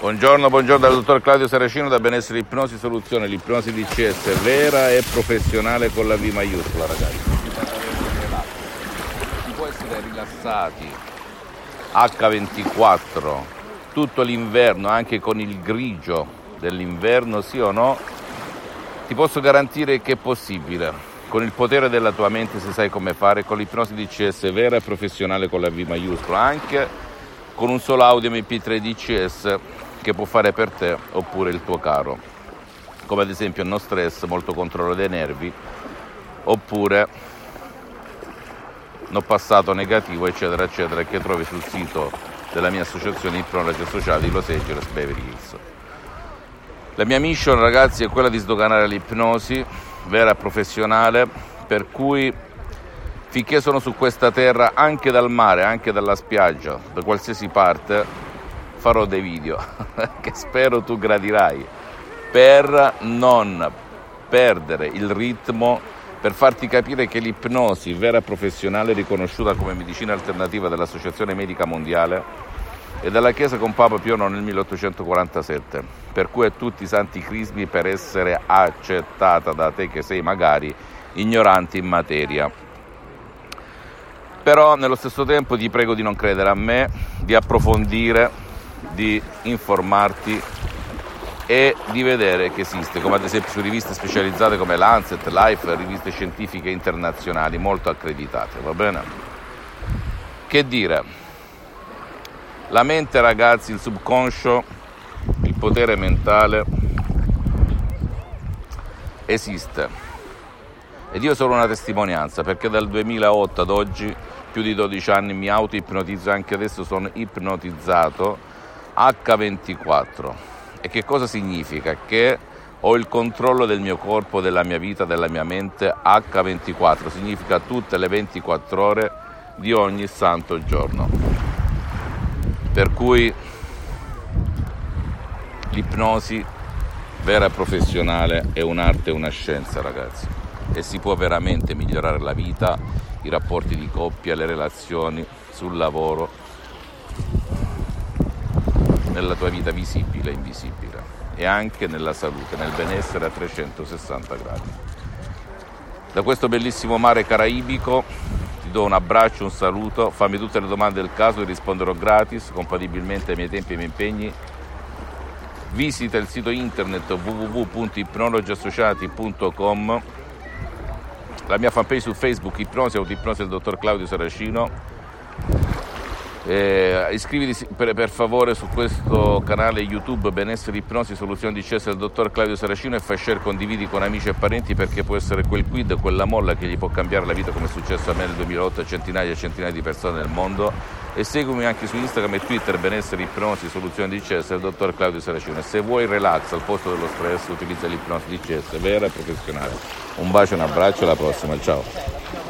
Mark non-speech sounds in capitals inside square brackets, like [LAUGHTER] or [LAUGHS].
Buongiorno, buongiorno dal dottor Claudio Saracino da Benessere Ipnosi Soluzione, l'ipnosi DCS vera e professionale con la V maiuscola ragazzi. Si può essere rilassati H24 tutto l'inverno anche con il grigio dell'inverno, sì o no? Ti posso garantire che è possibile. Con il potere della tua mente se sai come fare, con l'ipnosi DCS vera e professionale con la V maiuscola, anche con un solo audio MP3 DCS che può fare per te oppure il tuo caro, come ad esempio no stress, molto controllo dei nervi, oppure no passato negativo, eccetera, eccetera, che trovi sul sito della mia associazione Ipnologi Associati di Los Angeles Beverly Hills. La mia mission, ragazzi, è quella di sdoganare l'ipnosi vera e professionale, per cui finché sono su questa terra, anche dal mare, anche dalla spiaggia, da qualsiasi parte, farò dei video [LAUGHS] che spero tu gradirai per non perdere il ritmo per farti capire che l'ipnosi vera professionale riconosciuta come medicina alternativa dall'Associazione Medica Mondiale e dalla Chiesa con Papa Pio IX nel 1847, per cui a tutti i santi crismi per essere accettata da te che sei magari ignorante in materia. Però nello stesso tempo ti prego di non credere a me, di approfondire di informarti e di vedere che esiste, come ad esempio su riviste specializzate come Lancet, Life, riviste scientifiche internazionali molto accreditate, va bene? Che dire? La mente, ragazzi, il subconscio, il potere mentale esiste. Ed io sono una testimonianza perché dal 2008 ad oggi, più di 12 anni, mi auto-ipnotizzo, anche adesso sono ipnotizzato H24. E che cosa significa? Che ho il controllo del mio corpo, della mia vita, della mia mente H24, significa tutte le 24 ore di ogni santo giorno. Per cui l'ipnosi vera e professionale è un'arte e una scienza, ragazzi, e si può veramente migliorare la vita, i rapporti di coppia, le relazioni, sul lavoro, nella tua vita visibile e invisibile e anche nella salute, nel benessere a 360 gradi. Da questo bellissimo mare caraibico ti do un abbraccio, un saluto, fammi tutte le domande del caso e risponderò gratis, compatibilmente ai miei tempi e ai miei impegni. Visita il sito internet www.ipnologiassociati.com la mia fanpage su Facebook Ipnosi Autoipnosi del dottor Claudio Saracino eh, iscriviti per, per, favore su questo canale YouTube Benessere Ipnosi Soluzioni di CS del dottor Claudio Saracino e fai share, condividi con amici e parenti perché può essere quel quid, quella molla che gli può cambiare la vita come è successo a me nel 2008 a centinaia e centinaia di persone nel mondo e seguimi anche su Instagram e Twitter Benessere Ipnosi Soluzioni di CS del dottor Claudio Saracino e se vuoi relax al posto dello stress utilizza l'ipnosi di CS vera e professionale. Un bacio, un abbraccio, alla prossima, ciao.